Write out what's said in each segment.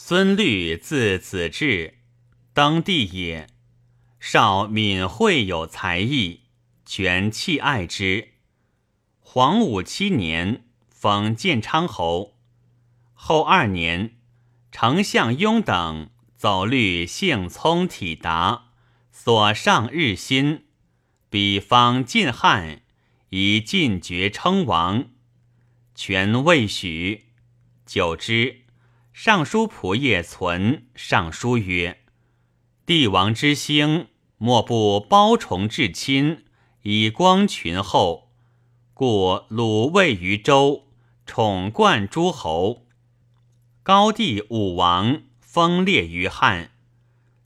孙律字子至，登帝也。少敏慧有才艺，全弃爱之。黄武七年，封建昌侯。后二年，丞相雍等走律性聪体达，所上日新，比方晋汉，以晋爵称王。权未许，久之，尚书仆射存尚书曰：“帝王之兴，莫不包崇至亲，以光群后。故鲁位于周，宠冠诸侯；高帝武王封列于汉，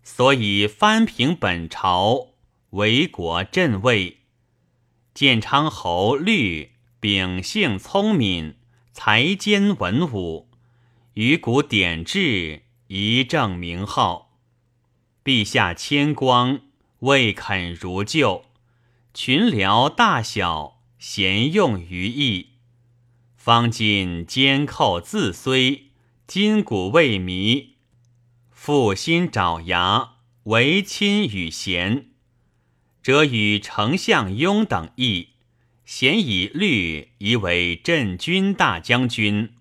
所以藩平本朝，为国镇位。建昌侯律。”秉性聪明，才兼文武，于古典制，一正名号。陛下谦光，未肯如旧。群僚大小，贤用于义。方今监寇自虽，今古未靡，复心爪牙，为亲与贤，则与丞相雍等议。咸以律以为镇军大将军，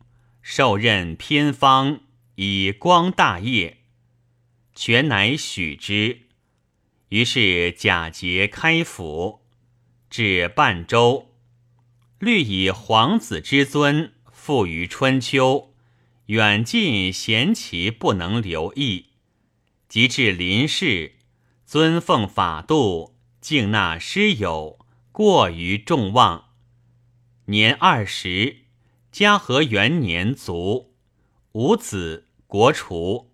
受任偏方，以光大业。权乃许之。于是假节开府，至半周。律以皇子之尊，富于春秋，远近贤其不能留意。及至临事，尊奉法度，敬纳师友。过于众望。年二十，嘉禾元年卒，五子，国除。